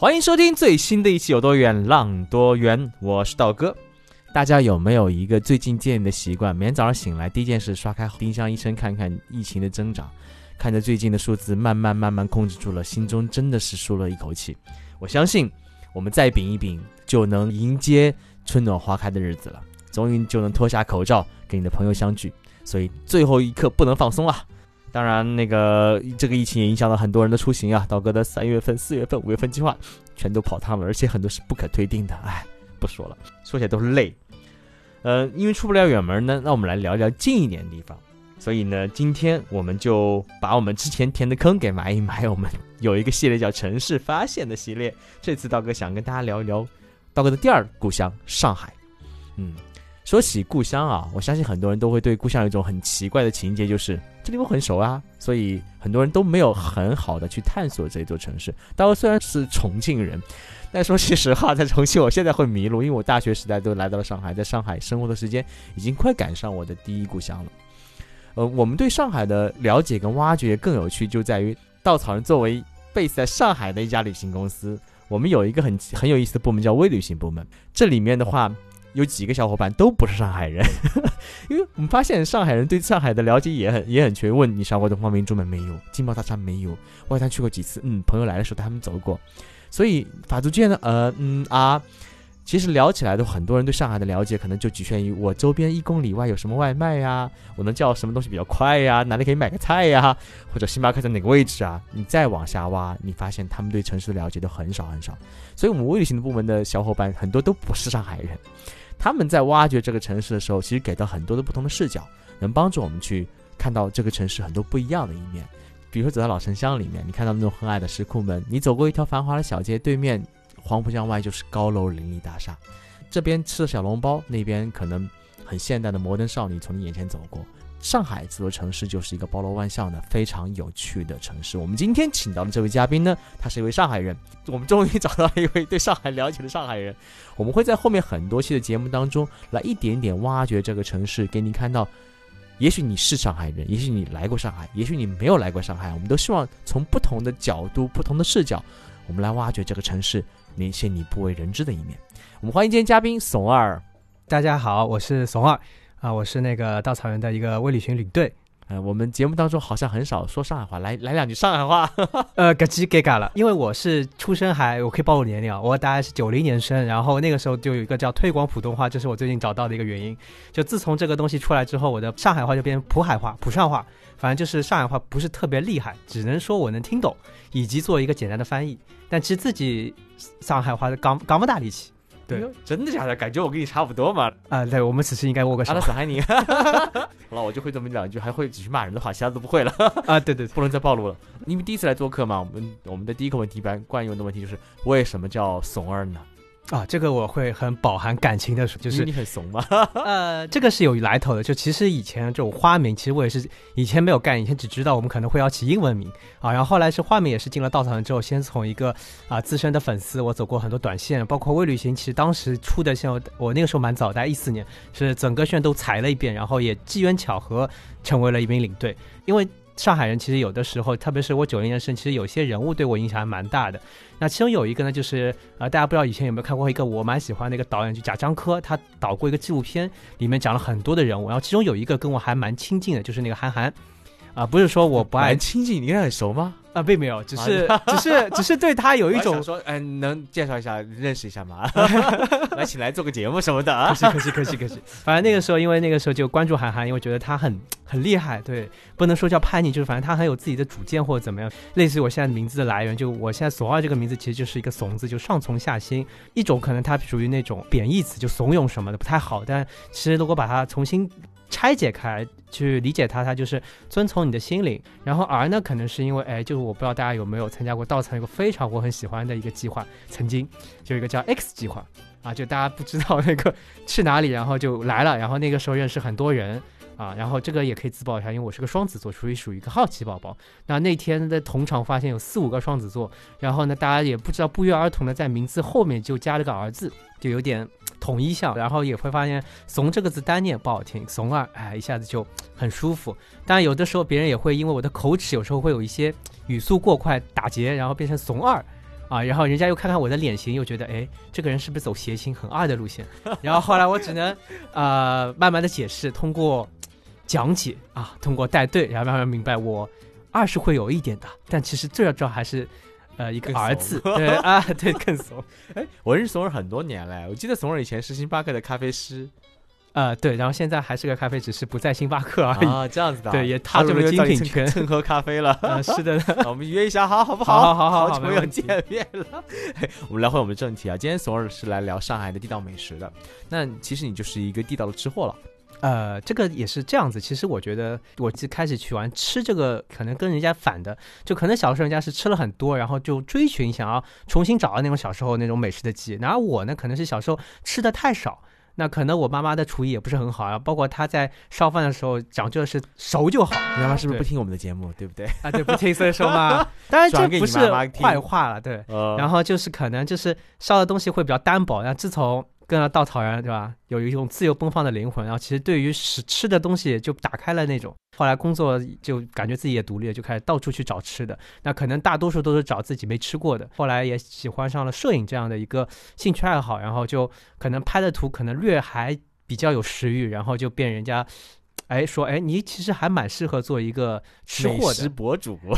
欢迎收听最新的一期《有多远浪多远》，我是道哥。大家有没有一个最近建立的习惯？每天早上醒来，第一件事刷开丁香医生看看疫情的增长，看着最近的数字慢慢慢慢控制住了，心中真的是舒了一口气。我相信，我们再秉一秉，就能迎接春暖花开的日子了，终于就能脱下口罩跟你的朋友相聚。所以最后一刻不能放松啊！当然，那个这个疫情也影响了很多人的出行啊。道哥的三月份、四月份、五月份计划全都泡汤了，而且很多是不可推定的。哎，不说了，说起来都是泪。呃，因为出不了远门呢，那我们来聊聊近一点的地方。所以呢，今天我们就把我们之前填的坑给埋一埋。我们有一个系列叫“城市发现”的系列，这次道哥想跟大家聊一聊道哥的第二故乡上海。嗯。说起故乡啊，我相信很多人都会对故乡有一种很奇怪的情节，就是这里我很熟啊，所以很多人都没有很好的去探索这座城市。但我虽然是重庆人，但说句实话，在重庆我现在会迷路，因为我大学时代都来到了上海，在上海生活的时间已经快赶上我的第一故乡了。呃，我们对上海的了解跟挖掘更有趣，就在于稻草人作为 base 在上海的一家旅行公司，我们有一个很很有意思的部门叫微旅行部门，这里面的话。有几个小伙伴都不是上海人，因为我们发现上海人对上海的了解也很也很缺。问你上过东方明珠门没有？金宝大厦没有？外滩去过几次？嗯，朋友来的时候带他们走过。所以法租界呢，呃嗯啊，其实聊起来的很多人对上海的了解可能就局限于我周边一公里外有什么外卖呀，我能叫什么东西比较快呀，哪里可以买个菜呀，或者星巴克在哪个位置啊？你再往下挖，你发现他们对城市的了解都很少很少。所以我们微旅行的部门的小伙伴很多都不是上海人。他们在挖掘这个城市的时候，其实给到很多的不同的视角，能帮助我们去看到这个城市很多不一样的一面。比如说走到老城乡里面，你看到那种很矮的石库门；你走过一条繁华的小街，对面黄浦江外就是高楼林立大厦。这边吃的小笼包，那边可能很现代的摩登少女从你眼前走过。上海这座城市就是一个包罗万象的非常有趣的城市。我们今天请到的这位嘉宾呢，他是一位上海人。我们终于找到了一位对上海了解的上海人。我们会在后面很多期的节目当中来一点点挖掘这个城市，给你看到。也许你是上海人，也许你来过上海，也许你没有来过上海。我们都希望从不同的角度、不同的视角，我们来挖掘这个城市那些你不为人知的一面。我们欢迎今天嘉宾怂二。大家好，我是怂二。啊，我是那个稻草人的一个微旅行领队。呃，我们节目当中好像很少说上海话，来来两句上海话。呃，嘎叽给嘎了，因为我是出生还我可以暴露年龄啊，我大概是九零年生，然后那个时候就有一个叫推广普通话，这是我最近找到的一个原因。就自从这个东西出来之后，我的上海话就变成普海话、普上话，反正就是上海话不是特别厉害，只能说我能听懂，以及做一个简单的翻译。但其实自己上海话刚刚不大力气。对，真的假的？感觉我跟你差不多嘛。啊，对，我们此时应该握个手。阿拉斯海尼。好了，我就会这么两句，还会几句骂人的话，其他都不会了。啊，对对，不能再暴露了。因为第一次来做客嘛，我们我们的第一个问题，一般惯用的问题就是为什么叫怂儿呢？啊，这个我会很饱含感情的说，就是你很怂吗？呃，这个是有来头的。就其实以前这种花名，其实我也是以前没有干，以前只知道我们可能会要起英文名啊。然后后来是花名，也是进了稻草人之后，先从一个啊资深的粉丝，我走过很多短线，包括微旅行，其实当时出的线，我那个时候蛮早，大概一四年，是整个线都裁了一遍，然后也机缘巧合成为了一名领队，因为。上海人其实有的时候，特别是我九零年生，其实有些人物对我影响还蛮大的。那其中有一个呢，就是呃，大家不知道以前有没有看过一个我蛮喜欢的一个导演，就贾樟柯，他导过一个纪录片，里面讲了很多的人物，然后其中有一个跟我还蛮亲近的，就是那个韩寒。啊，不是说我不爱亲近，你跟他很熟吗？啊，并没有，只是只是只是对他有 一种说，嗯，能介绍一下，认识一下吗？来，请来做个节目什么的啊？可惜可惜可惜可惜。反正那个时候，因为那个时候就关注韩寒，因为觉得他很很厉害，对，不能说叫叛逆，就是反正他很有自己的主见或者怎么样。类似于我现在名字的来源，就我现在“怂二”这个名字其实就是一个“怂”字，就上从下心。一种可能它属于那种贬义词，就怂恿什么的不太好，但其实如果把它重新。拆解开去理解它，它就是遵从你的心灵。然后 R 呢，可能是因为哎，就是我不知道大家有没有参加过稻草一个非常我很喜欢的一个计划，曾经就一个叫 X 计划啊，就大家不知道那个去哪里，然后就来了，然后那个时候认识很多人。啊，然后这个也可以自曝一下，因为我是个双子座，属于属于一个好奇宝宝。那那天在同场发现有四五个双子座，然后呢，大家也不知道不约而同的在名字后面就加了个儿字，就有点统一项。然后也会发现“怂”这个字单念不好听，“怂二”哎，一下子就很舒服。当然有的时候别人也会因为我的口齿有时候会有一些语速过快打结，然后变成“怂二”。啊，然后人家又看看我的脸型，又觉得哎，这个人是不是走谐星很二的路线？然后后来我只能呃慢慢的解释，通过讲解啊，通过带队，然后慢慢明白我二是会有一点的，但其实最要主要还是呃一个儿子，对 啊，对更怂。哎，我认识怂儿很多年了，我记得怂儿以前是星巴克的咖啡师。呃，对，然后现在还是个咖啡，只是不在星巴克而已啊，这样子的，对，也踏入了精品圈，蹭喝咖啡了。是的，我们约一下，好好不好？好好好，好久没有见面了。我们聊回我们的正题啊，今天索尔是来聊上海的地道美食的。那其实你就是一个地道的吃货了。呃，这个也是这样子。其实我觉得，我最开始去玩吃这个，可能跟人家反的，就可能小时候人家是吃了很多，然后就追寻想要重新找到那种小时候那种美食的记忆。然后我呢，可能是小时候吃的太少。那可能我妈妈的厨艺也不是很好啊，包括她在烧饭的时候讲究的是熟就好。你妈妈是不是不听我们的节目，对不对？啊，对，不听所以说嘛。当然这不是坏话了，对。然后就是可能就是烧的东西会比较单薄。那自从跟了稻草人，对吧？有一种自由奔放的灵魂，然后其实对于食吃的东西就打开了那种。后来工作就感觉自己也独立了，就开始到处去找吃的。那可能大多数都是找自己没吃过的。后来也喜欢上了摄影这样的一个兴趣爱好，然后就可能拍的图可能略还比较有食欲，然后就变人家，哎说哎你其实还蛮适合做一个吃货的博主。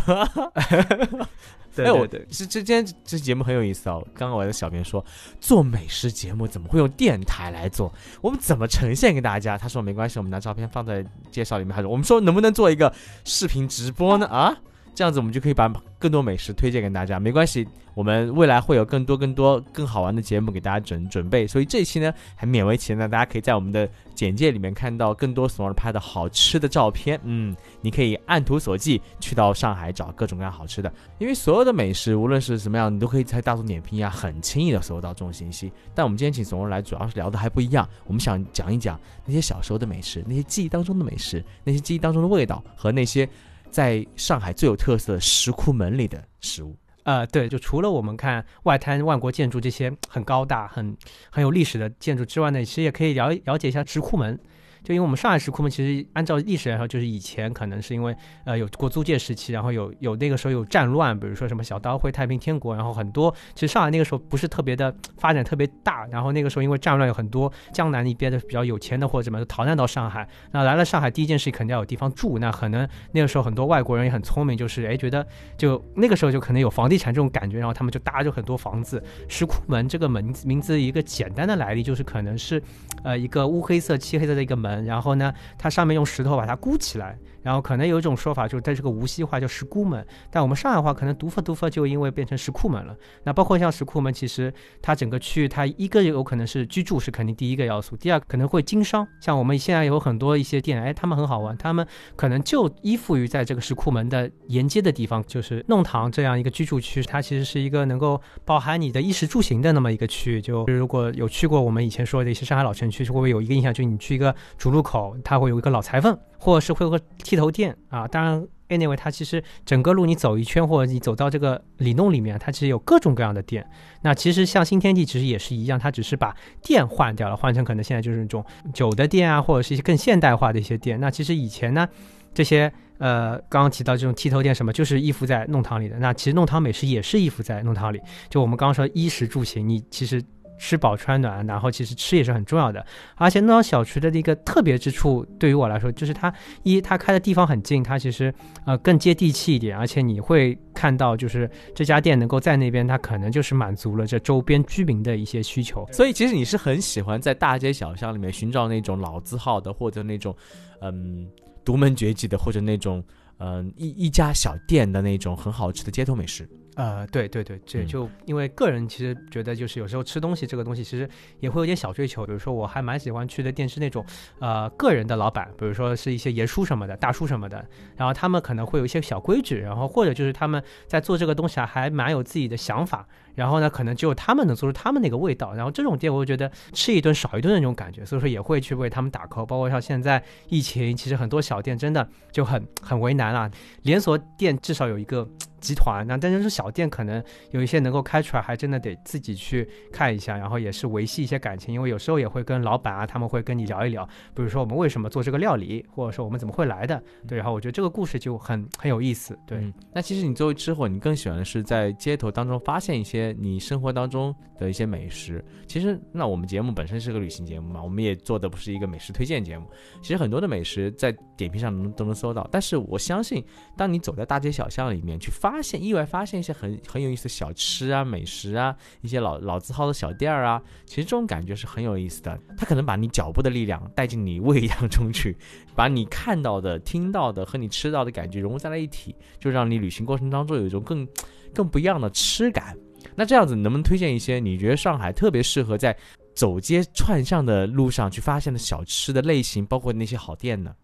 哎，我对，是这今天这节目很有意思哦。刚刚我的小编说，做美食节目怎么会用电台来做？我们怎么呈现给大家？他说没关系，我们拿照片放在介绍里面。他说，我们说能不能做一个视频直播呢？啊？这样子我们就可以把更多美食推荐给大家，没关系，我们未来会有更多更多更好玩的节目给大家准准备，所以这一期呢还勉为其难，大家可以在我们的简介里面看到更多索尔拍的好吃的照片。嗯，你可以按图索骥去到上海找各种各样好吃的，因为所有的美食无论是什么样，你都可以在大众点评呀很轻易的搜到这种信息。但我们今天请索尔来，主要是聊的还不一样，我们想讲一讲那些小时候的美食，那些记忆当中的美食，那些记忆当中的味道和那些。在上海最有特色的石库门里的食物，呃，对，就除了我们看外滩万国建筑这些很高大、很很有历史的建筑之外呢，其实也可以了了解一下石库门。就因为我们上海石库门，其实按照历史来说，就是以前可能是因为呃有过租界时期，然后有有那个时候有战乱，比如说什么小刀会、太平天国，然后很多其实上海那个时候不是特别的发展特别大，然后那个时候因为战乱有很多江南那边的比较有钱的或者什么逃难到上海，那来了上海第一件事肯定要有地方住，那可能那个时候很多外国人也很聪明，就是哎觉得就那个时候就可能有房地产这种感觉，然后他们就搭着很多房子。石库门这个门名字一个简单的来历就是可能是呃一个乌黑色漆黑色的一个门。然后呢，它上面用石头把它箍起来，然后可能有一种说法就是在这个无锡话叫石箍门，但我们上海话可能读法读法就因为变成石库门了。那包括像石库门，其实它整个区域它一个有可能是居住是肯定第一个要素，第二可能会经商。像我们现在有很多一些店，哎，他们很好玩，他们可能就依附于在这个石库门的沿街的地方，就是弄堂这样一个居住区，它其实是一个能够包含你的衣食住行的那么一个区域。就如果有去过我们以前说的一些上海老城区，会不会有一个印象，就你去一个主路口，它会有一个老裁缝，或者是会有个剃头店啊。当然，anyway，它其实整个路你走一圈，或者你走到这个里弄里面，它其实有各种各样的店。那其实像新天地，其实也是一样，它只是把店换掉了，换成可能现在就是那种酒的店啊，或者是一些更现代化的一些店。那其实以前呢，这些呃刚刚提到这种剃头店什么，就是依附在弄堂里的。那其实弄堂美食也是依附在弄堂里。就我们刚刚说衣食住行，你其实。吃饱穿暖，然后其实吃也是很重要的。而且弄堂小区的一个特别之处，对于我来说，就是它一它开的地方很近，它其实呃更接地气一点。而且你会看到，就是这家店能够在那边，它可能就是满足了这周边居民的一些需求。所以其实你是很喜欢在大街小巷里面寻找那种老字号的，或者那种嗯独门绝技的，或者那种嗯一一家小店的那种很好吃的街头美食。呃，对对对，这嗯就因为个人其实觉得，就是有时候吃东西这个东西，其实也会有点小追求。比如说，我还蛮喜欢去的店是那种，呃，个人的老板，比如说是一些爷叔什么的、大叔什么的，然后他们可能会有一些小规矩，然后或者就是他们在做这个东西啊，还蛮有自己的想法，然后呢，可能只有他们能做出他们那个味道。然后这种店，我就觉得吃一顿少一顿的那种感觉，所以说也会去为他们打 call。包括像现在疫情，其实很多小店真的就很很为难啊，连锁店至少有一个集团，那但是小店可能有一些能够开出来，还真的得自己去看一下，然后也是维系一些感情，因为有时候也会跟老板啊，他们会跟你聊一聊，比如说我们为什么做这个料理，或者说我们怎么会来的，对，然后我觉得这个故事就很很有意思，对，嗯那其实你作为吃货，你更喜欢的是在街头当中发现一些你生活当中的一些美食。其实，那我们节目本身是个旅行节目嘛，我们也做的不是一个美食推荐节目。其实很多的美食在点评上能都能搜到，但是我相信，当你走在大街小巷里面去发发现，意外发现一些很很有意思的小吃啊、美食啊，一些老老字号的小店儿啊，其实这种感觉是很有意思的。它可能把你脚步的力量带进你胃当中去，把你看到的、听到的和你吃到的感觉融入在了一起，就让你旅行过程当中有一种更更不一样的吃感。那这样子，能不能推荐一些你觉得上海特别适合在走街串巷的路上去发现的小吃的类型，包括那些好店呢？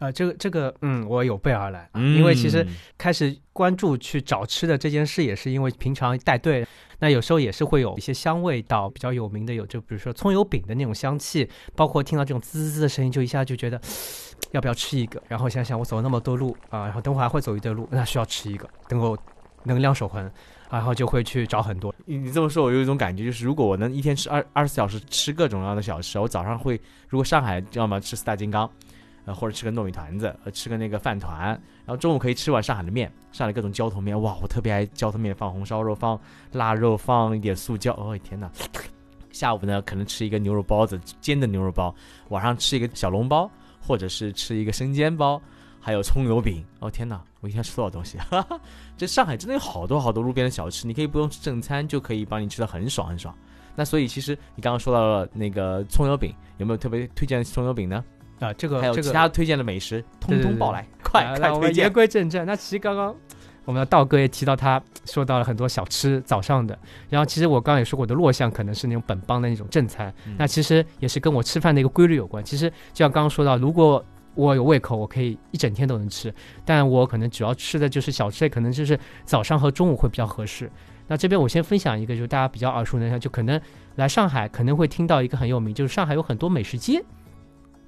呃，这个这个，嗯，我有备而来，因为其实嗯开始关注去找吃的这件事，也是因为平常带队，那有时候也是会有一些香味道比较有名的，有就比如说葱油饼的那种香气，包括听到这种滋滋滋的声音，就一下就觉得要不要吃一个，然后想想我走了那么多路啊，然后等会还会走一段路，那需要吃一个，等我能量守恒，啊然后就会去找很多。你你这么说，我有一种感觉，就是如果我能一天吃二二十四小时吃各种各样的小吃，我早上会，如果上海要么吃四大金刚，呃，或者吃个糯米团子，呃，吃个那个饭团，然后中午可以吃碗上海的面，上海各种浇头面，哇，我特别爱浇头面，放红烧肉，放腊肉，放一点素椒，哦天哪！下午呢，可能吃一个牛肉包子，煎的牛肉包；晚上吃一个小笼包，或者是吃一个生煎包，还有葱油饼。哦天哪，我一天吃多少东西？哈哈，这上海真的有好多好多路边的小吃，你可以不用吃正餐就可以帮你吃的很爽很爽。那所以其实你刚刚说到了那个葱油饼，有没有特别推荐的葱油饼呢？啊，这个还有其他推荐的美食，通通报来，快啊快推那我们言。归正传，那其实刚刚我们的道哥也提到他说到了很多小吃早上的，然后其实我刚刚也说过，我的落项可能是那种本帮的那种正餐，嗯那其实也是跟我吃饭的一个规律有关。其实就像刚刚说到，如果我有胃口，我可以一整天都能吃，但我可能主要吃的就是小吃类，可能就是早上和中午会比较合适。那这边我先分享一个，就是大家比较耳熟能详，就可能来上海可能会听到一个很有名，就是上海有很多美食街。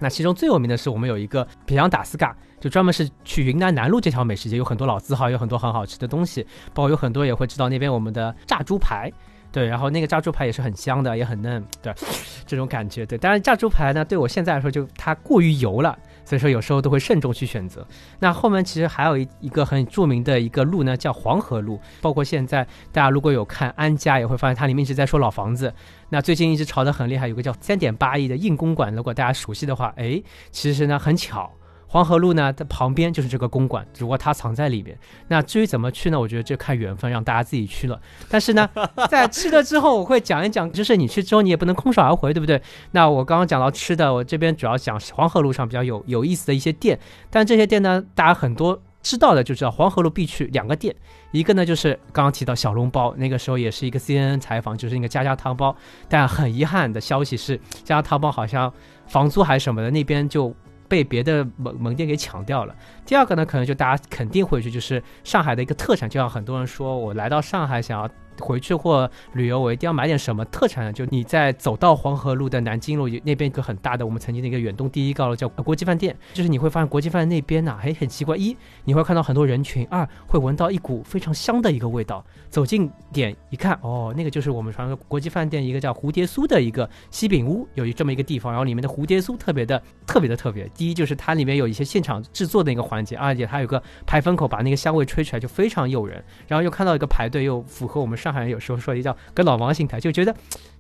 那其中最有名的是我们有一个平阳打斯嘎，就专门是去云南南路这条美食街，有很多老字号，有很多很好吃的东西，包括有很多也会知道那边我们的炸猪排。对，然后那个炸猪排也是很香的，也很嫩，对，这种感觉。对，当然炸猪排呢，对我现在来说就它过于油了，所以说有时候都会慎重去选择。那后面其实还有一一个很著名的一个路呢，叫黄河路，包括现在大家如果有看安家，也会发现它里面一直在说老房子。那最近一直炒得很厉害，有个叫三点八亿的硬公馆，如果大家熟悉的话，哎，其实呢很巧。黄河路呢，它旁边就是这个公馆，只不过它藏在里面。那至于怎么去呢？我觉得就看缘分，让大家自己去了。但是呢，在吃了之后，我会讲一讲，就是你去之后你也不能空手而回，对不对？那我刚刚讲到吃的，我这边主要讲黄河路上比较有有意思的一些店，但这些店呢，大家很多知道的就知道黄河路必去两个店，一个呢就是刚刚提到小笼包，那个时候也是一个 CNN 采访，就是那个家家汤包，但很遗憾的消息是，家家汤包好像房租还是什么的，那边就。被别的门门店给抢掉了。第二个呢，可能就大家肯定会去，就是上海的一个特产，就像很多人说我来到上海想要回去或旅游，我一定要买点什么特产呢？就你在走到黄河路的南京路那边一个很大的我们曾经的一个远东第一高楼叫国际饭店，就是你会发现国际饭店那边呢、还很奇怪，一你会看到很多人群，二会闻到一股非常香的一个味道，走近点一看，哦，那个就是我们传说国际饭店一个叫蝴蝶酥的一个西饼屋，有一这么一个地方，然后里面的蝴蝶酥特别的特别的特别。第一就是它里面有一些现场制作的一个环节，而且它有个排风口，把那个香味吹出来就非常诱人。然后又看到一个排队，又符合我们上海人有时候说的叫跟老王心态，就觉得。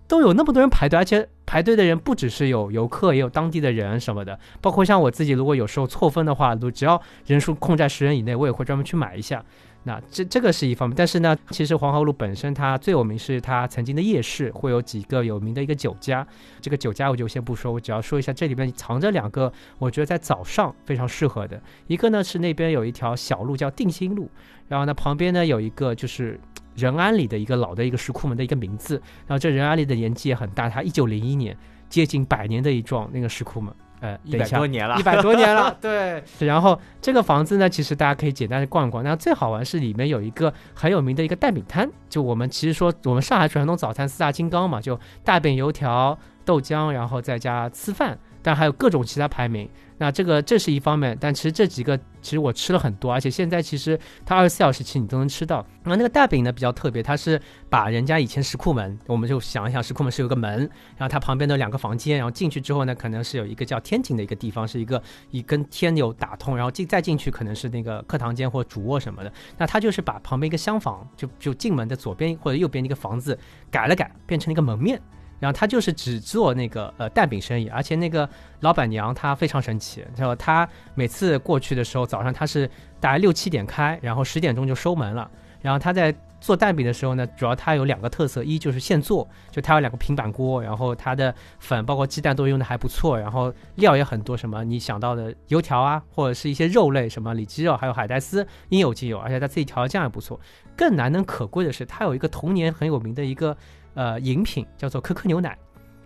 都有那么多人排队，而且排队的人不只是有游客，也有当地的人什么的。包括像我自己，如果有时候错分的话，都只要人数控在十人以内，我也会专门去买一下。那这这个是一方面，但是呢，其实黄河路本身它最有名是它曾经的夜市，会有几个有名的一个酒家。这个酒家我就先不说，我只要说一下这里边藏着两个，我觉得在早上非常适合的。一个呢是那边有一条小路叫定心路，然后呢旁边呢有一个就是仁安里的一个老的一个石库门的一个名字。然后这仁安里的年纪也很大，它一九零一年接近百年的一幢那个石库门。呃，一百多年了，一百多年了，对。然后这个房子呢，其实大家可以简单的逛一逛。那最好玩是里面有一个很有名的一个蛋饼摊，就我们其实说我们上海传统早餐四大金刚嘛，就大饼、油条、豆浆，然后再加吃饭。但还有各种其他排名，那这个这是一方面，但其实这几个其实我吃了很多，而且现在其实它二十四小时其实你都能吃到。然后那个大饼呢比较特别，它是把人家以前石库门，我们就想一想石库门是有个门，然后它旁边的两个房间，然后进去之后呢，可能是有一个叫天井的一个地方，是一个一根天有打通，然后进再进去可能是那个客堂间或主卧什么的。那它就是把旁边一个厢房，就就进门的左边或者右边的一个房子改了改，变成了一个门面。然后他就是只做那个呃蛋饼生意，而且那个老板娘她非常神奇，然后她每次过去的时候，早上她是大概六七点开，然后十点钟就收门了。然后她在做蛋饼的时候呢，主要她有两个特色，一就是现做，就她有两个平板锅，然后她的粉包括鸡蛋都用的还不错，然后料也很多，什么你想到的油条啊，或者是一些肉类，什么里脊肉，还有海带丝，应有尽有，而且她自己调的酱也不错。更难能可贵的是，她有一个童年很有名的一个。呃，饮品叫做可可牛奶，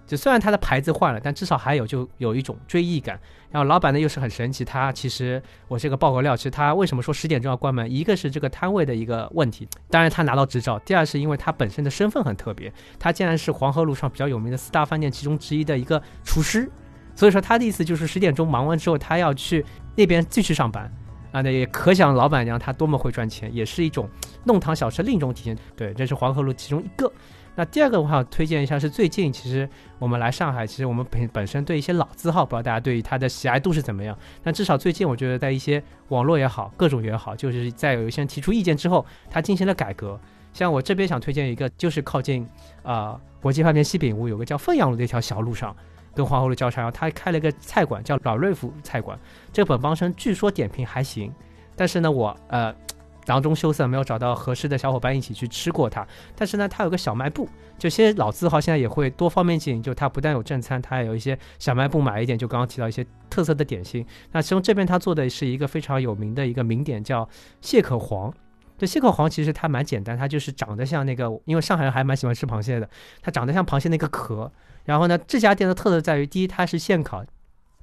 就虽然它的牌子换了，但至少还有就有一种追忆感。然后老板呢又是很神奇，他其实我这个爆个料，其实他为什么说十点钟要关门？一个是这个摊位的一个问题，当然他拿到执照；第二是因为他本身的身份很特别，他竟然是黄河路上比较有名的四大饭店其中之一的一个厨师，所以说他的意思就是十点钟忙完之后，他要去那边继续上班啊。那也可想老板娘她多么会赚钱，也是一种弄堂小吃另一种体验。对，这是黄河路其中一个。那第二个的话，推荐一下是最近，其实我们来上海，其实我们本本身对一些老字号，不知道大家对于它的喜爱度是怎么样。但至少最近，我觉得在一些网络也好，各种也好，就是在有一些人提出意见之后，它进行了改革。像我这边想推荐一个，就是靠近啊国际饭店西饼屋，有个叫凤阳路的一条小路上，跟黄河路交叉，然后他开了一个菜馆，叫老瑞福菜馆。这个本帮生据说点评还行，但是呢，我呃。囊中羞涩，没有找到合适的小伙伴一起去吃过它。但是呢，它有个小卖部，就些老字号现在也会多方面经营。就它不但有正餐，它还有一些小卖部买一点。就刚刚提到一些特色的点心。那其中这边它做的是一个非常有名的一个名点，叫蟹壳黄。这蟹壳黄其实它蛮简单，它就是长得像那个，因为上海人还蛮喜欢吃螃蟹的，它长得像螃蟹那个壳。然后呢，这家店的特色在于，第一它是现烤。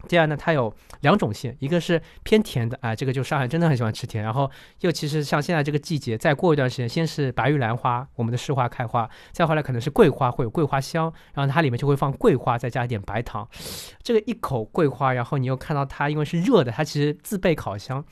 第二呢，它有两种馅，一个是偏甜的，啊，这个就上海真的很喜欢吃甜。然后又其实像现在这个季节，再过一段时间，先是白玉兰花，我们的市花开花，再后来可能是桂花，会有桂花香，然后它里面就会放桂花，再加一点白糖。这个一口桂花，然后你又看到它，因为是热的，它其实自备烤箱，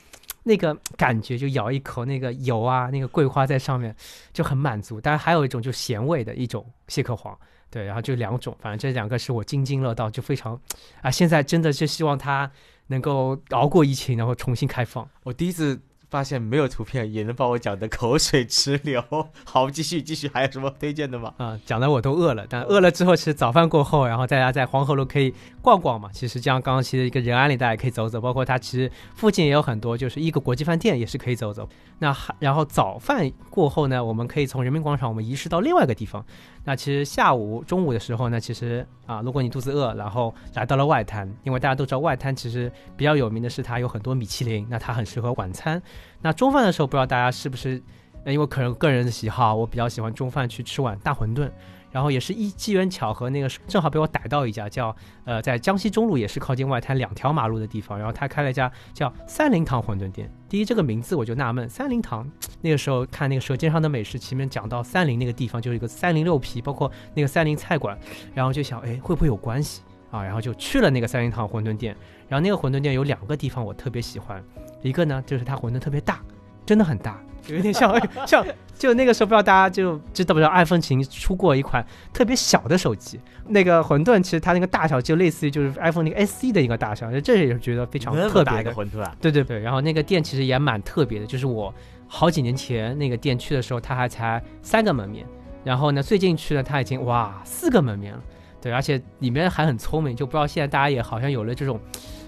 那个感觉就咬一口那个油啊，那个桂花在上面就很满足。当然还有一种就咸味的一种蟹壳黄。对，然后就两种，反正这两个是我津津乐道，就非常，啊，现在真的是希望它能够熬过疫情，然后重新开放。我第一次。发现没有图片也能把我讲的口水直流。好，继续继续，还有什么推荐的吗？啊，讲的我都饿了。但饿了之后，其实早饭过后，然后大家在黄河路可以逛逛嘛。其实这样刚刚其实一个仁安里大家也可以走走，包括它其实附近也有很多，就是一个国际饭店也是可以走走。那然后早饭过后呢，我们可以从人民广场我们移师到另外一个地方。那其实下午中午的时候呢，其实啊，如果你肚子饿，然后来到了外滩，因为大家都知道外滩其实比较有名的是它有很多米其林，那它很适合晚餐。那中饭的时候，不知道大家是不是，因为可能个人的喜好，我比较喜欢中饭去吃碗大馄饨。然后也是一机缘巧合，那个正好被我逮到一家叫呃，在江西中路，也是靠近外滩两条马路的地方。然后他开了一家叫三林堂馄饨店。第一，这个名字我就纳闷，三林堂。那个时候看那个《舌尖上的美食》，前面讲到三林那个地方，就是一个三林六皮，包括那个三林菜馆。然后就想，哎，会不会有关系啊？然后就去了那个三灵堂馄饨店。然后那个馄饨店有两个地方我特别喜欢，一个呢就是它馄饨特别大，真的很大。有点像 像，就那个时候不知道大家就知道不知道，爱风琴出过一款特别小的手机，那个馄饨其实它那个大小就类似于就是 iPhone 那个 SE 的一个大小，这也是觉得非常特别的馄饨啊。对对对，然后那个店其实也蛮特别的，就是我好几年前那个店去的时候，它还才三个门面，然后呢最近去了它已经哇四个门面了，对，而且里面还很聪明，就不知道现在大家也好像有了这种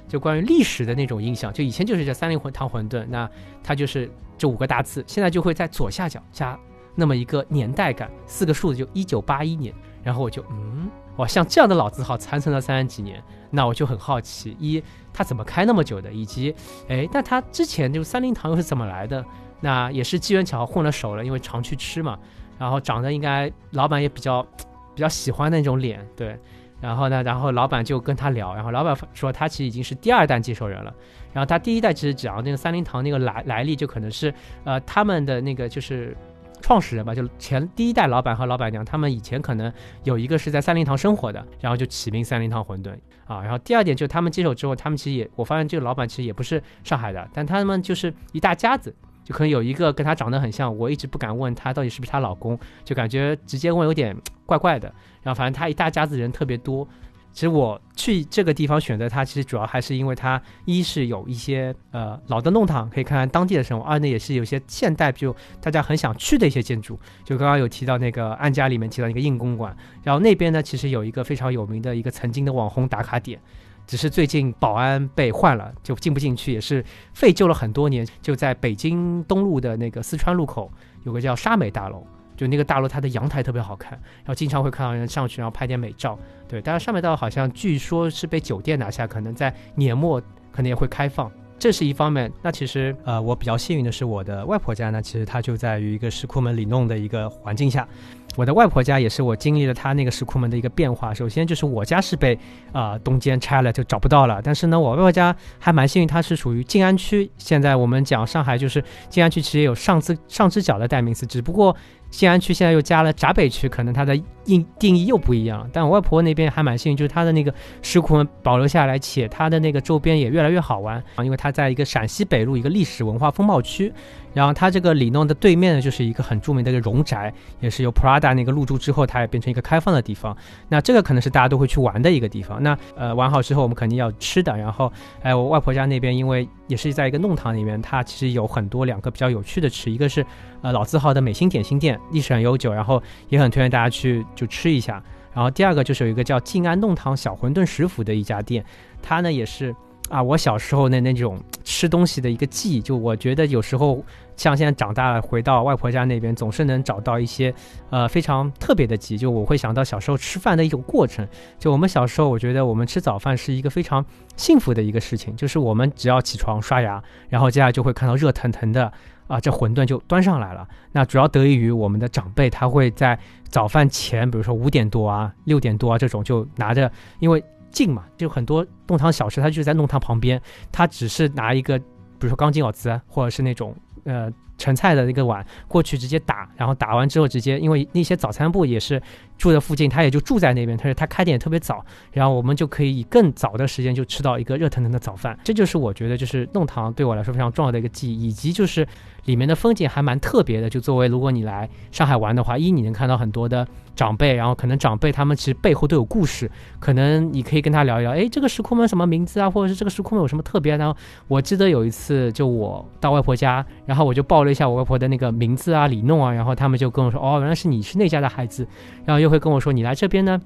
就关于历史的那种印象，就以前就是叫三灵魂汤馄饨，那它就是。这五个大字现在就会在左下角加那么一个年代感，四个数字就一九八一年，然后我就嗯，哇，像这样的老字号残存了三十几年，那我就很好奇，一它怎么开那么久的，以及哎，那它之前就三灵堂又是怎么来的？那也是机缘巧合混了手了，因为常去吃嘛，然后长得应该老板也比较比较喜欢的那种脸，对。然后呢，然后老板就跟他聊，然后老板说他其实已经是第二代接手人了。然后他第一代其实讲那个三林堂那个来来历，就可能是呃他们的那个就是创始人吧，就前第一代老板和老板娘，他们以前可能有一个是在三林堂生活的，然后就起名三林堂馄饨啊。然后第二点就是他们接手之后，他们其实也我发现这个老板其实也不是上海的，但他们就是一大家子，就可能有一个跟他长得很像，我一直不敢问他到底是不是她老公，就感觉直接问有点怪怪的。然后反正他一大家子人特别多，其实我去这个地方选择它，其实主要还是因为它一是有一些呃老的弄堂可以看看当地的生活，二呢也是有些现代就大家很想去的一些建筑，就刚刚有提到那个安家里面提到一个硬公馆，然后那边呢其实有一个非常有名的一个曾经的网红打卡点，只是最近保安被换了，就进不进去，也是废旧了很多年，就在北京东路的那个四川路口有个叫沙美大楼。就那个大楼，它的阳台特别好看，然后经常会看到人上去，然后拍点美照。对，但是上面道好像据说是被酒店拿下，可能在年末可能也会开放，这是一方面。那其实呃，我比较幸运的是，我的外婆家呢，其实它就在于一个石库门里弄的一个环境下。我的外婆家也是我经历了她那个石库门的一个变化。首先就是我家是被啊东间拆了，就找不到了。但是呢，我外婆家还蛮幸运，它是属于静安区。现在我们讲上海就是静安区，其实有上之上之角的代名词，只不过。静安区现在又加了闸北区，可能它的定定义又不一样。但我外婆那边还蛮幸运，就是它的那个石库门保留下来，且它的那个周边也越来越好玩啊，因为它在一个陕西北路一个历史文化风貌区。然后它这个里弄的对面呢，就是一个很著名的一个荣宅，也是由 Prada 那个入驻之后，它也变成一个开放的地方。那这个可能是大家都会去玩的一个地方。那呃玩好之后，我们肯定要吃的。然后哎，我外婆家那边因为也是在一个弄堂里面，它其实有很多两个比较有趣的吃，一个是呃老字号的美心点心店。历史很悠久，然后也很推荐大家去就吃一下。然后第二个就是有一个叫静安弄堂小馄饨食府的一家店，它呢也是啊我小时候的那种吃东西的一个记忆。就我觉得有时候像现在长大了回到外婆家那边，总是能找到一些呃非常特别的记忆。就我会想到小时候吃饭的一种过程。就我们小时候，我觉得我们吃早饭是一个非常幸福的一个事情，就是我们只要起床刷牙，然后接下来就会看到热腾腾的。啊，这馄饨就端上来了。那主要得益于我们的长辈，他会在早饭前，比如说五点多啊、六点多啊这种，就拿着，因为近嘛，就很多弄堂小吃，他就在弄堂旁边，他只是拿一个，比如说钢筋袄子，或者是那种呃盛菜的那个碗过去直接打，然后打完之后直接，因为那些早餐部也是住在附近，他也就住在那边，他说他开店也特别早，然后我们就可以以更早的时间就吃到一个热腾腾的早饭。这就是我觉得就是弄堂对我来说非常重要的一个记忆，以及就是。里面的风景还蛮特别的，就作为如果你来上海玩的话，一你能看到很多的长辈，然后可能长辈他们其实背后都有故事，可能你可以跟他聊一聊，哎，这个石窟门什么名字啊，或者是这个石窟门有什么特别然后。我记得有一次就我到外婆家，然后我就报了一下我外婆的那个名字啊、里弄啊，然后他们就跟我说，哦，原来是你是那家的孩子，然后又会跟我说你来这边呢。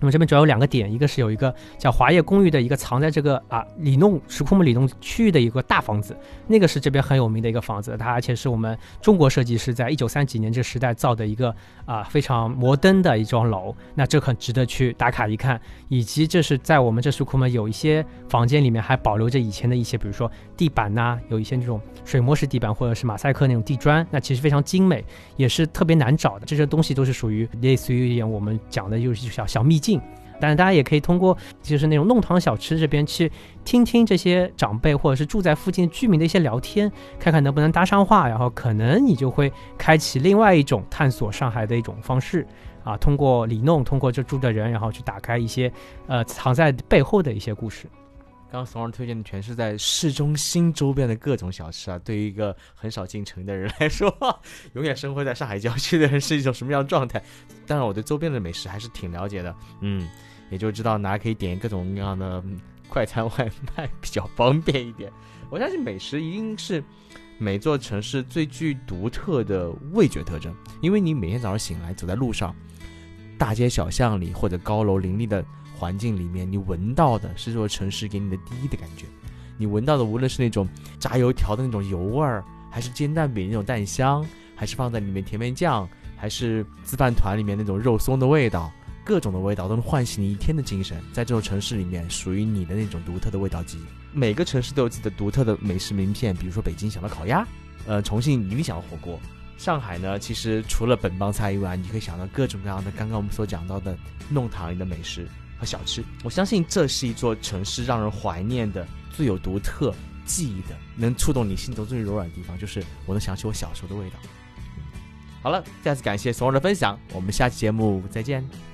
那么这边主要有两个点，一个是有一个叫华业公寓的一个藏在这个啊里弄石库门里弄区域的一个大房子，那个是这边很有名的一个房子，它而且是我们中国设计师在一九三几年这时代造的一个啊非常摩登的一幢楼，那这很值得去打卡一看。以及这是在我们这石库门有一些房间里面还保留着以前的一些，比如说地板呐，有一些那种水磨石地板或者是马赛克那种地砖，那其实非常精美，也是特别难找的。这些东西都是属于类似于一点我们讲的就是小小秘近。但是大家也可以通过就是那种弄堂小吃这边去听听这些长辈或者是住在附近居民的一些聊天，看看能不能搭上话，然后可能你就会开启另外一种探索上海的一种方式啊，通过里弄，通过这住的人，然后去打开一些呃藏在背后的一些故事。刚刚怂儿推荐的全是在市中心周边的各种小吃啊，对于一个很少进城的人来说，永远生活在上海郊区的人是一种什么样的状态？当然，我对周边的美食还是挺了解的，嗯，也就知道哪可以点各种各样的快餐外卖比较方便一点。我相信美食一定是每座城市最具独特的味觉特征，因为你每天早上醒来走在路上，大街小巷里或者高楼林立的。环境里面，你闻到的是这座城市给你的第一的感觉。你闻到的，无论是那种炸油条的那种油味儿，还是煎蛋饼那种蛋香，还是放在里面甜面酱，还是自饭团里面那种肉松的味道，各种的味道都能唤醒你一天的精神。在这座城市里面，属于你的那种独特的味道记忆。每个城市都有自己的独特的美食名片，比如说北京想到烤鸭，呃，重庆一定想要火锅。上海呢，其实除了本帮菜以外，你可以想到各种各样的刚刚我们所讲到的弄堂里的美食和小吃。我相信这是一座城市让人怀念的、最有独特记忆的、能触动你心头最柔软的地方，就是我能想起我小时候的味道。好了，再次感谢所有人的分享，我们下期节目再见。